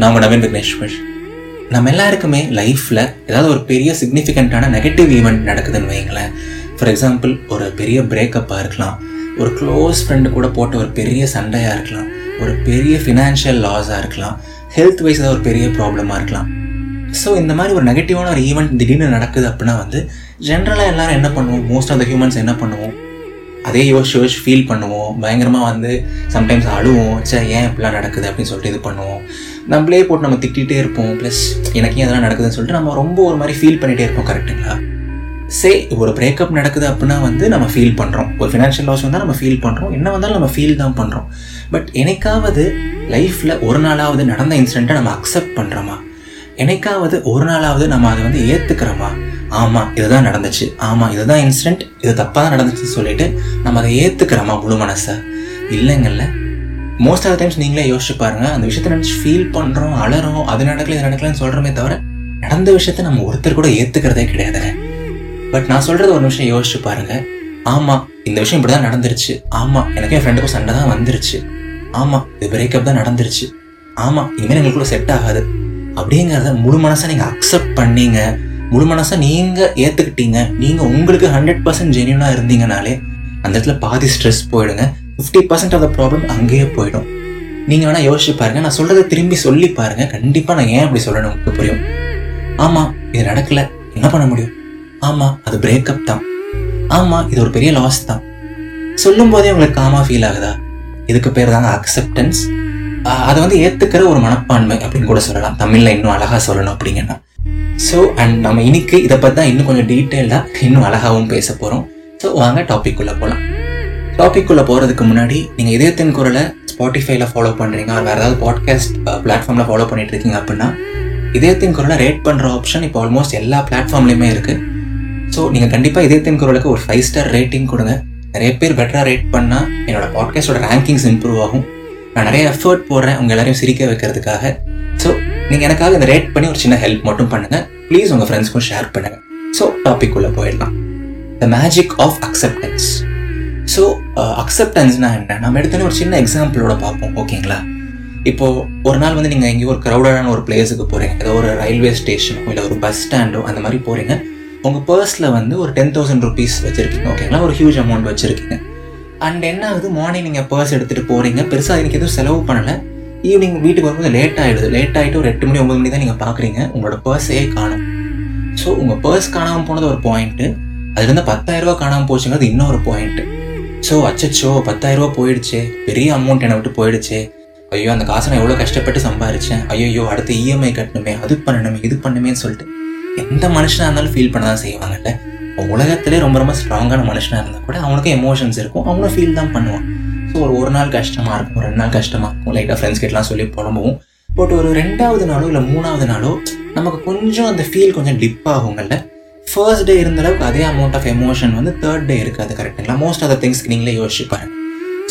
நான் உங்கள் நவீன் விக்னேஸ்வர் நம்ம எல்லாருக்குமே லைஃப்பில் ஏதாவது ஒரு பெரிய சிக்னிஃபிகண்ட்டான நெகட்டிவ் ஈவெண்ட் நடக்குதுன்னு வைங்களேன் ஃபார் எக்ஸாம்பிள் ஒரு பெரிய பிரேக்கப்பாக இருக்கலாம். ஒரு க்ளோஸ் ஃப்ரெண்டு கூட போட்ட ஒரு பெரிய சண்டையாக இருக்கலாம். ஒரு பெரிய ஃபினான்ஷியல் லாஸாக இருக்கலாம். ஹெல்த் வைஸ் ஏதாவது ஒரு பெரிய ப்ராப்ளமாக இருக்கலாம். ஸோ இந்த மாதிரி ஒரு நெகட்டிவான ஒரு ஈவெண்ட் திடீர்னு நடக்குது அப்படின்னா வந்து ஜென்ரலாக எல்லோரும் என்ன பண்ணுவோம்? மோஸ்ட் ஆஃப் த ஹியூமன்ஸ் என்ன பண்ணுவோம்? அதே யோசிச்சு யோசிச்சு ஃபீல் பண்ணுவோம். பயங்கரமாக வந்து சம்டைம்ஸ் அழுவோம். சே ஏன் இப்படிலாம் நடக்குது அப்படின்னு சொல்லிட்டு இது பண்ணுவோம். நம்மளே போட்டு நம்ம திட்டிகிட்டே இருப்போம். ப்ளஸ் எனக்கு அதெல்லாம் நடக்குதுன்னு சொல்லிட்டு நம்ம ரொம்ப ஒரு மாதிரி ஃபீல் பண்ணிகிட்டே இருப்போம் கரெக்டுங்களா சே ஒரு பிரேக்கப் நடக்குது அப்படின்னா வந்து நம்ம ஃபீல் பண்ணுறோம் ஒரு ஃபினான்ஷியல் லாஸ் வந்தால் நம்ம ஃபீல் பண்ணுறோம் என்ன வந்தாலும் நம்ம ஃபீல் தான் பண்ணுறோம் பட் என்னைக்காவது லைஃப்பில் ஒரு நாளாவது நடந்த இன்சிடெண்ட்டை நம்ம அக்செப்ட் பண்ணுறோமா என்னைக்காவது ஒரு நாளாவது நம்ம அதை வந்து ஏற்றுக்கிறோமா ஆமாம் இதுதான் நடந்துச்சு. ஆமாம் இதுதான் இன்சிடென்ட் இது தப்பாக தான் நடந்துச்சுன்னு சொல்லிட்டு நம்ம அதை ஏற்றுக்கிறோமா முழு மனசை? இல்லைங்கல்ல. மோஸ்ட் ஆஃப் டைம்ஸ் நீங்களே யோசிச்சு பாருங்க அந்த விஷயத்தை நினச்சி ஃபீல் பண்ணுறோம் அலறோம் அது நடக்கல இது நடக்கலன்னு சொல்கிறோமே தவிர நடந்த விஷயத்த நம்ம ஒருத்தர் கூட ஏற்றுக்கிறதே கிடையாதுங்க. பட் நான் சொல்கிறது ஒரு நிமிஷம் யோசிச்சு பாருங்க. ஆமாம் இந்த விஷயம் இப்படி தான் நடந்துருச்சு. ஆமாம் எனக்கு என் ஃப்ரெண்டுக்கும் சண்டை தான் வந்துருச்சு. ஆமாம் இது பிரேக்கப் தான் நடந்துருச்சு. ஆமாம் இனிமேல் எங்களுக்குள்ள செட் ஆகாது. அப்படிங்கிறத முழு மனசாக நீங்கள் அக்செப்ட் பண்ணீங்க. முழு மனசா நீங்கள் ஏற்றுக்கிட்டீங்க நீங்கள் உங்களுக்கு ஹண்ட்ரட் பர்சன்ட் ஜெனியூனாக இருந்தீங்கனாலே அந்த இடத்துல பாதி ஸ்ட்ரெஸ் போயிடுங்க. Fifty percent of the problem அங்கேயே போயிடும். நீங்கள் வேணால் யோசிச்சு பாருங்க. நான் சொல்கிறத திரும்பி சொல்லி பாருங்க. கண்டிப்பாக நான் ஏன் அப்படி சொல்லணும் உங்களுக்கு புரியும். ஆமாம் இது நடக்கல. என்ன பண்ண முடியும்? ஆமாம் அது பிரேக்கப் தான். ஆமாம் இது ஒரு பெரிய லாஸ் தான். சொல்லும் போதே உங்களுக்கு காமா ஃபீல் ஆகுதா? இதுக்கு பேர் தாங்க அக்செப்டன்ஸ் அதை வந்து ஏற்றுக்கிற ஒரு மனப்பான்மை அப்படின்னு கூட சொல்லலாம். தமிழில் இன்னும் அழகாக சொல்லணும் அப்படிங்கன்னா. ஸோ அண்ட் நம்ம இன்னைக்கு இதை பற்றி தான் இன்னும் கொஞ்சம் டீட்டெயிலாக இன்னும் அழகாகவும் பேச போகிறோம் ஸோ வாங்க டாபிக் போகலாம் டாபிக் போகிறதுக்கு முன்னாடி நீங்கள் இதயத்தின் குரலை ஸ்பாட்டிஃபைல ஃபாலோ பண்ணுறீங்க வேறு ஏதாவது பாட்காஸ்ட் பிளாட்ஃபார்மில் ஃபாலோ பண்ணிட்டு இருக்கீங்க அப்படின்னா இதயத்தின் குரலை ரேட் பண்ணுற ஆப்ஷன் இப்போ ஆல்மோஸ்ட் எல்லா பிளாட்ஃபார்ம்லேயுமே இருக்குது ஸோ நீங்கள் கண்டிப்பாக இதயத்தின் குரலுக்கு ஒரு ஃபைவ் ஸ்டார் ரேட்டிங் கொடுங்க. நிறைய பேர் பெட்டராக ரேட் பண்ணால் என்னோட பாட்காஸ்டோட ரேங்கிங்ஸ் இம்ப்ரூவ் ஆகும். நான் நிறைய எஃபர்ட் போடுறேன் உங்கள் எல்லாரையும் சிரிக்க வைக்கிறதுக்காக. நீங்கள் எனக்காக இந்த ரேட் பண்ணி ஒரு சின்ன ஹெல்ப் மட்டும் பண்ணுங்கள் ப்ளீஸ் உங்கள் ஃப்ரெண்ட்ஸ்க்கும் ஷேர் பண்ணுங்கள் ஸோ டாபிக் உள்ளே போயிடலாம். The magic of acceptance so அக்செப்டன்ஸ்னால் என்ன? நம்ம எடுத்தோன்னே ஒரு சின்ன எக்ஸாம்பிளோட பார்ப்போம். ஓகேங்களா இப்போ ஒரு நாள் வந்து நீங்கள் எங்கேயோ ஒரு க்ரௌடடான ஒரு பிளேஸுக்கு போகிறீங்க ஏதோ ஒரு ரயில்வே ஸ்டேஷனோ இல்லை ஒரு பஸ் ஸ்டாண்டோ அந்த மாதிரி போகிறீங்க உங்கள் பர்ஸில் வந்து ஒரு டென் தௌசண்ட் ருபீஸ் வச்சுருக்கீங்க. ஓகேங்களா ஒரு ஹியூஜ் அமௌண்ட் வச்சுருக்கீங்க. அண்ட் என்ன ஆகுது? மார்னிங் நீங்கள் பர்ஸ் எடுத்துகிட்டு போகிறீங்க பெருசாக எனக்கு எதுவும் செலவு பண்ணலை. ஈவினிங் வீட்டுக்கு வரும்போது லேட் ஆகிடுது லேட் ஆகிட்டு ஒரு எட்டு மணி ஒம்பது மணி தான் நீங்கள் பார்க்குறீங்க உங்களோட பர்ஸே காணும். ஸோ உங்கள் பர்ஸ் காணாமல் போனது ஒரு பாயிண்ட்டு அதுலேருந்து பத்தாயிரம் ரூபா காணாமல் போச்சுங்கிறது இன்னொரு பாயிண்ட்டு ஸோ அச்சச்சோ பத்தாயிரம் ரூபா போயிடுச்சு. பெரிய அமௌண்ட் என்னை விட்டு போயிடுச்சு. ஐயோ அந்த காசை நான் எவ்வளோ கஷ்டப்பட்டு சம்பாரிச்சேன்? ஐயோ அடுத்து இஎம்ஐ கட்டணுமே அது பண்ணணுமே இது பண்ணுமேன்னு சொல்லிட்டு. எந்த மனுஷனாக இருந்தாலும் ஃபீல் பண்ண தான் செய்வாங்கல்ல? உலகத்திலே ரொம்ப ரொம்ப ஸ்ட்ராங்கான மனுஷனாக இருந்தால் கூட அவனுக்கும் எமோஷன்ஸ் இருக்கும். அவனும் ஃபீல் தான் பண்ணுவான். ஒரு ஒரு நாள் கஷ்டமாக இருக்கும் ஒரு ரெண்டு நாள் கஷ்டமாக இருக்கும். லைட்டாக ஃப்ரெண்ட்ஸ் கிட்டலாம் சொல்லி புலம்புவோம் பட் ஒரு ரெண்டாவது நாளோ இல்லை மூணாவது நாளோ நமக்கு கொஞ்சம் அந்த ஃபீல் கொஞ்சம் டிப் ஆகுங்கள்ல. ஃபர்ஸ்ட் டே இருந்த அளவுக்கு அதே அமௌண்ட் ஆஃப் எமோஷன் வந்து தேர்ட் டே இருக்காது கரெக்டுங்களா மோஸ்ட் ஆஃப் த திங்ஸ்க்கு நீங்களே யோசிச்சு பாருங்க.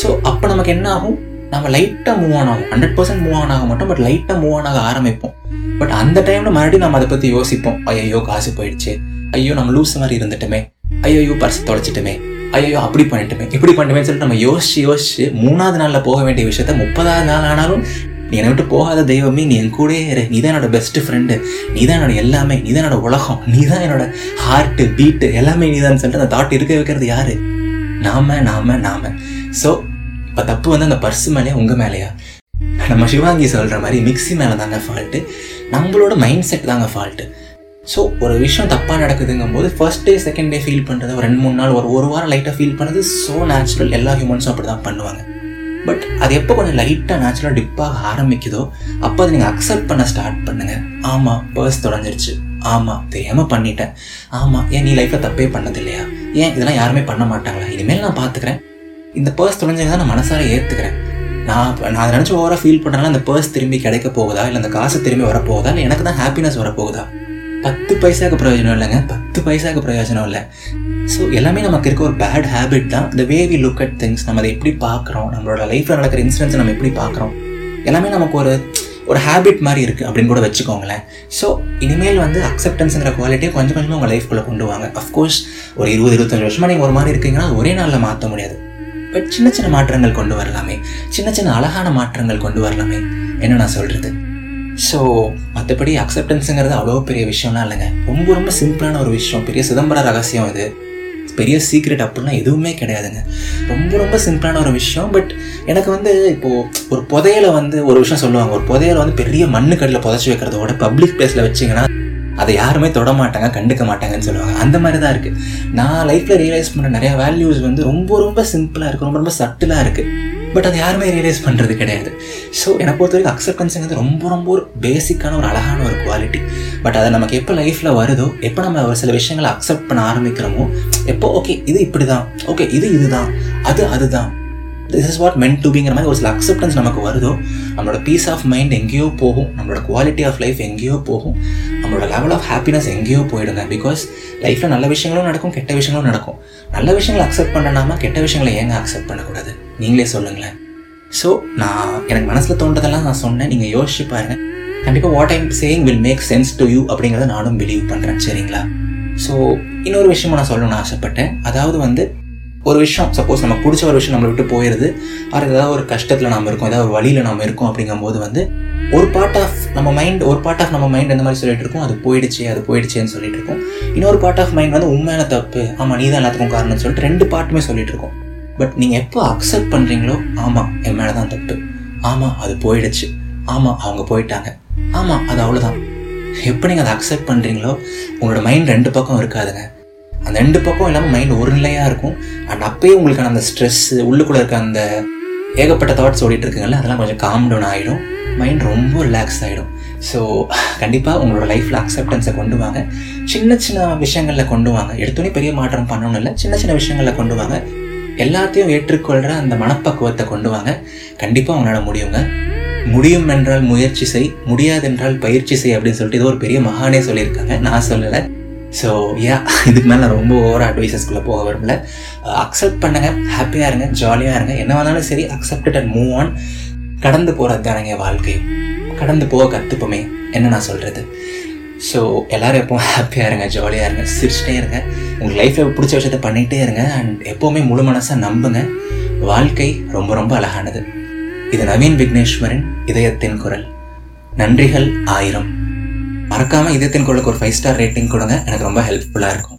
ஸோ அப்போ நமக்கு என்ன ஆகும்? நம்ம லைட்டாக மூவ் ஆன் ஆகும். ஹண்ட்ரட் பர்சன்ட் மூவ் ஆன் ஆக மாட்டோம் பட் லைட்டாக மூவ் ஆன் ஆக ஆரம்பிப்போம். பட் அந்த டைமில் மறுபடியும் நம்ம அதை பற்றி யோசிப்போம். ஐயோ காசு போயிடுச்சு. ஐயோ நம்ம லூஸ் மாதிரி இருந்துட்டுமே. ஐயோ பர்ஸ் தொலைச்சிட்டுமே. ஐயோ அப்படி பண்ணிட்டுமே இப்படி பண்ணிட்டுமே சொல்லிட்டு நம்ம யோசிச்சு யோசிச்சு மூணாவது நாளில் போக வேண்டிய விஷயத்த முப்பதாவது நாள் ஆனாலும் நீ என்னை விட்டு போகாத தெய்வமே நீ என் கூட இரு. நீ தான் என்னோட பெஸ்ட் ஃப்ரெண்டு நீ தான் என்னோட எல்லாமே. நீ தான் என்னோட உலகம். நீ தான் என்னோட ஹார்ட்டு பீட்டு எல்லாமே நீ தான் சொல்லிட்டு அந்த தாட் இருக்க வைக்கிறது யாரு? நாம நாம நாம. ஸோ இப்போ தப்பு வந்து அந்த பர்ஸ் மேலேயா உங்கள் மேலேயா? நம்ம சிவாங்கி சொல்கிற மாதிரி மிக்சி மேலே தாங்க ஃபால்ட்டு நம்மளோட மைண்ட் செட் தாங்க ஃபால்ட்டு ஸோ ஒரு விஷயம் தப்பாக நடக்குதுங்கும் போது first day second day feel பண்ணுறது ஒரு ரெண்டு மூணு நாள் ஒரு ஒரு வாரம் லைட்டாக ஃபீல் பண்ணுறது ஸோ நேச்சுரல் எல்லா ஹியூமன்ஸும் அப்படி தான் பண்ணுவாங்க. பட் அது எப்போ கொஞ்சம் லைட்டாக நேச்சுரலாக டிப்பாக ஆரம்பிக்குதோ அப்போ அதை நீங்கள் அக்செப்ட் பண்ண ஸ்டார்ட் பண்ணுங்கள் ஆமாம் பர்ஸ் தொலைஞ்சிருச்சு. ஆமாம் தெரியாமல் பண்ணிட்டேன். ஆமாம் ஏன் நீ லைஃப்பில் தப்பே பண்ணது இல்லையா ஏன் இதெல்லாம் யாருமே பண்ண மாட்டாங்களா? இனிமேல் நான் பார்த்துக்கிறேன் இந்த பர்ஸ் தொலைஞ்சதை நான் மனசார ஏற்றுக்கிறேன் நான் நான் அதை நினச்சி ஓவராக ஃபீல் பண்ணுறேன்னா அந்த பர்ஸ் திரும்பி கிடைக்க போகுதா? இல்லை அந்த காசு திரும்பி வரப்போகுதா? இல்லை எனக்கு தான் ஹாப்பினஸ் வரப்போகுதா? பத்து பைசாக்கு பிரயோஜனம் இல்லைங்க. பத்து பைசாக்கு பிரயோஜனம் இல்லை. ஸோ எல்லாமே நமக்கு இருக்க ஒரு பேட் ஹேபிட் தான். இந்த way we look at things நம்ம அதை எப்படி பார்க்குறோம்? நம்மளோட லைஃப்பில் நடக்கிற இன்சிடென்ட்ஸ் நம்ம எப்படி பார்க்குறோம்? எல்லாமே நமக்கு ஒரு ஒரு ஹேபிட் மாதிரி இருக்குது அப்படின்னு கூட வச்சுக்கோங்களேன். ஸோ இனிமேல் வந்து அக்செப்டன்ஸுங்கிற குவாலிட்டியை கொஞ்சம் கொஞ்சமாக உங்கள் லைஃப்குள்ளே கொண்டு வாங்க. அஃப்கோர்ஸ் ஒரு இருபது இருபத்தஞ்சு வருஷமாக நீங்கள் ஒரு மாதிரி இருக்கீங்கன்னா அது ஒரே நாளில் மாற்ற முடியாது. பட் சின்ன சின்ன மாற்றங்கள் கொண்டு வரலாமே. சின்ன சின்ன அழகான மாற்றங்கள் கொண்டு வரலாமே. என்ன நான் சொல்கிறது ஸோ மற்றபடி அக்செப்டன்ஸுங்கிறது அவ்வளோ பெரிய விஷயம்லாம் இல்லைங்க. ரொம்ப ரொம்ப சிம்பிளான ஒரு விஷயம். பெரிய சிதம்பர ரகசியம் இது. பெரிய சீக்ரெட் அப்படின்னா எதுவுமே கிடையாதுங்க. ரொம்ப ரொம்ப சிம்பிளான ஒரு விஷயம். பட் எனக்கு வந்து இப்போது ஒரு புதையில வந்து ஒரு விஷயம் சொல்லுவாங்க. ஒரு புதையலை வந்து பெரிய மண்ணுக்கடியில் புதைச்சி வைக்கிறதோட பப்ளிக் பிளேஸில் வச்சிங்கன்னா அதை யாருமே தொட மாட்டாங்க கண்டுக்க மாட்டாங்கன்னு சொல்லுவாங்க. அந்த மாதிரி தான் இருக்குது நான் லைஃப்பில் ரியலைஸ் பண்ண நிறைய வேல்யூஸ் வந்து ரொம்ப ரொம்ப சிம்பிளாக இருக்குது ரொம்ப ரொம்ப சட்டிலாக இருக்குது பட் அது யாருமே ரியலைஸ் பண்ணுறது கிடையாது. ஸோ என்னை பொறுத்த வரைக்கும் அக்செப்டன்ஸுங்கிறது ரொம்ப ரொம்ப ஒரு பேசிக்கான ஒரு அழகான ஒரு குவாலிட்டி பட் அதை நமக்கு எப்போ லைஃப்பில் வருதோ எப்போ நம்ம ஒரு சில விஷயங்களை அக்செப்ட் பண்ண ஆரம்பிக்கிறோமோ எப்போ ஓகே இது இப்படி தான் ஓகே இது இதுதான் அது அதுதான். திஸ் இஸ் வாட் மென்ட் டுபிங்கிற மாதிரி ஒரு சில அக்செப்டன்ஸ் நமக்கு வருதோ நம்மளோட பீஸ் ஆஃப் மைண்ட் எங்கேயோ போகும் நம்மளோட குவாலிட்டி ஆஃப் லைஃப் எங்கேயோ போகும் நம்மளோட லெவல் ஆஃப் ஹாப்பினஸ் எங்கேயோ போயிடுங்க. பிகாஸ் லைஃப்பில் நல்ல விஷயங்களும் நடக்கும் கெட்ட விஷயங்களும் நடக்கும். நல்ல விஷயங்களை அக்செப்ட் பண்ணனாமா கெட்ட விஷயங்களை ஏங்க அக்செப்ட் பண்ணக்கூடாது? நீங்களே சொல்லுங்களேன். ஸோ நான் எனக்கு மனசில் தோன்றதெல்லாம் நான் சொன்னேன். நீங்கள் யோசிச்சு பாருங்க. கண்டிப்பாக what I'm saying will make sense to you அப்படிங்கிறத நானும் பிலீவ் பண்ணுறேன் சரிங்களா? ஸோ இன்னொரு விஷயமா நான் சொல்லணும்னு ஆசைப்பட்டேன். அதாவது வந்து ஒரு விஷயம் சப்போஸ் நம்ம பிடிச்ச ஒரு விஷயம் நம்மளை விட்டு போயிடுது அது ஏதாவது ஒரு கஷ்டத்தில் நம்ம இருக்கோம். ஏதாவது ஒரு வழியில் நம்ம இருக்கோம் அப்படிங்கும்போது வந்து ஒரு பார்ட் ஆஃப் நம்ம மைண்ட் ஒரு பார்ட் ஆஃப் நம்ம மைண்ட் எந்த மாதிரி சொல்லிட்டு இருக்கோம். அது போயிடுச்சு அது போயிடுச்சேன்னு சொல்லிட்டு இருக்கோம். இன்னொரு பார்ட் ஆஃப் மைண்ட் வந்து உண்மையான தப்பு. ஆமாம் நீ தான் எல்லாத்துக்கும் காரணம்னு சொல்லிட்டு ரெண்டு பார்ட்டுமே சொல்லிட்டு இருக்கோம். பட் நீங்கள் எப்போ அக்செப்ட் பண்ணுறீங்களோ ஆமாம் என் மேலே தான் தப்பு. ஆமாம் அது போயிடுச்சு. ஆமாம் அவங்க போயிட்டாங்க. ஆமாம் அது அவ்வளோதான் எப்போ நீங்கள் அதை அக்செப்ட் பண்ணுறீங்களோ உங்களோட மைண்ட் ரெண்டு பக்கம் இருக்காதுங்க. அந்த ரெண்டு பக்கம் இல்லாமல் மைண்ட் ஒரு நிலையாக இருக்கும். அண்ட் அப்பயே உங்களுக்கான அந்த ஸ்ட்ரெஸ்ஸு உள்ளுக்குள்ளே இருக்க அந்த ஏகப்பட்ட தாட்ஸ் ஓடிட்டு இருக்குங்கல்ல அதெல்லாம் கொஞ்சம் காம் டவுன் ஆகிடும் மைண்ட் ரொம்ப ரிலாக்ஸ் ஆகிடும் ஸோ கண்டிப்பாக உங்களோட லைஃப்பில் அக்செப்டன்ஸை கொண்டு வாங்க. சின்ன சின்ன விஷயங்களில் கொண்டு வாங்க. எடுத்தோடனே பெரிய மாற்றம் பண்ணணும் இல்லை சின்ன சின்ன விஷயங்களில் கொண்டு வாங்க. எல்லாத்தையும் ஏற்றுக்கொள்கிற அந்த மனப்பக்குவத்தை கொண்டு வாங்க. கண்டிப்பாக அவங்களால முடியுங்க. முடியும் என்றால் முயற்சி செய் முடியாது என்றால் பயிற்சி செய் அப்படின்னு சொல்லிட்டு இது ஒரு பெரிய மகானே சொல்லியிருக்காங்க. நான் சொல்லலை. ஸோ யா இதுக்கு மேலே நான் ரொம்ப ஓவர அட்வைசஸ்குள்ளே போக விரும்பல. அக்செப்ட் பண்ணுங்க ஹாப்பியாக இருங்க ஜாலியாக இருங்க. என்ன வேணாலும் சரி அக்செப்டட் அண்ட் மூவ் ஆன் கடந்து போகிறது தானேங்க வாழ்க்கை கடந்து போக கற்றுப்போமே என்ன நான் சொல்கிறது ஸோ எல்லோரும் எப்பவும் ஹாப்பியாக இருங்க ஜாலியாக இருங்க சிரிச்சிட்டே இருங்க. உங்கள் லைஃப்பில் பிடிச்ச விஷயத்த பண்ணிகிட்டே இருங்க. அண்ட் எப்போவுமே முழு மனசாக நம்புங்க. வாழ்க்கை ரொம்ப ரொம்ப அழகானது. இது நவீன் விக்னேஸ்வரன் இதயத்தின் குரல். நன்றிகள் ஆயிரம். மறக்காமல் இதயத்தின் குரலுக்கு ஒரு ஃபைவ் ஸ்டார் ரேட்டிங் கொடுங்க. எனக்கு ரொம்ப ஹெல்ப்ஃபுல்லாக இருக்கும்.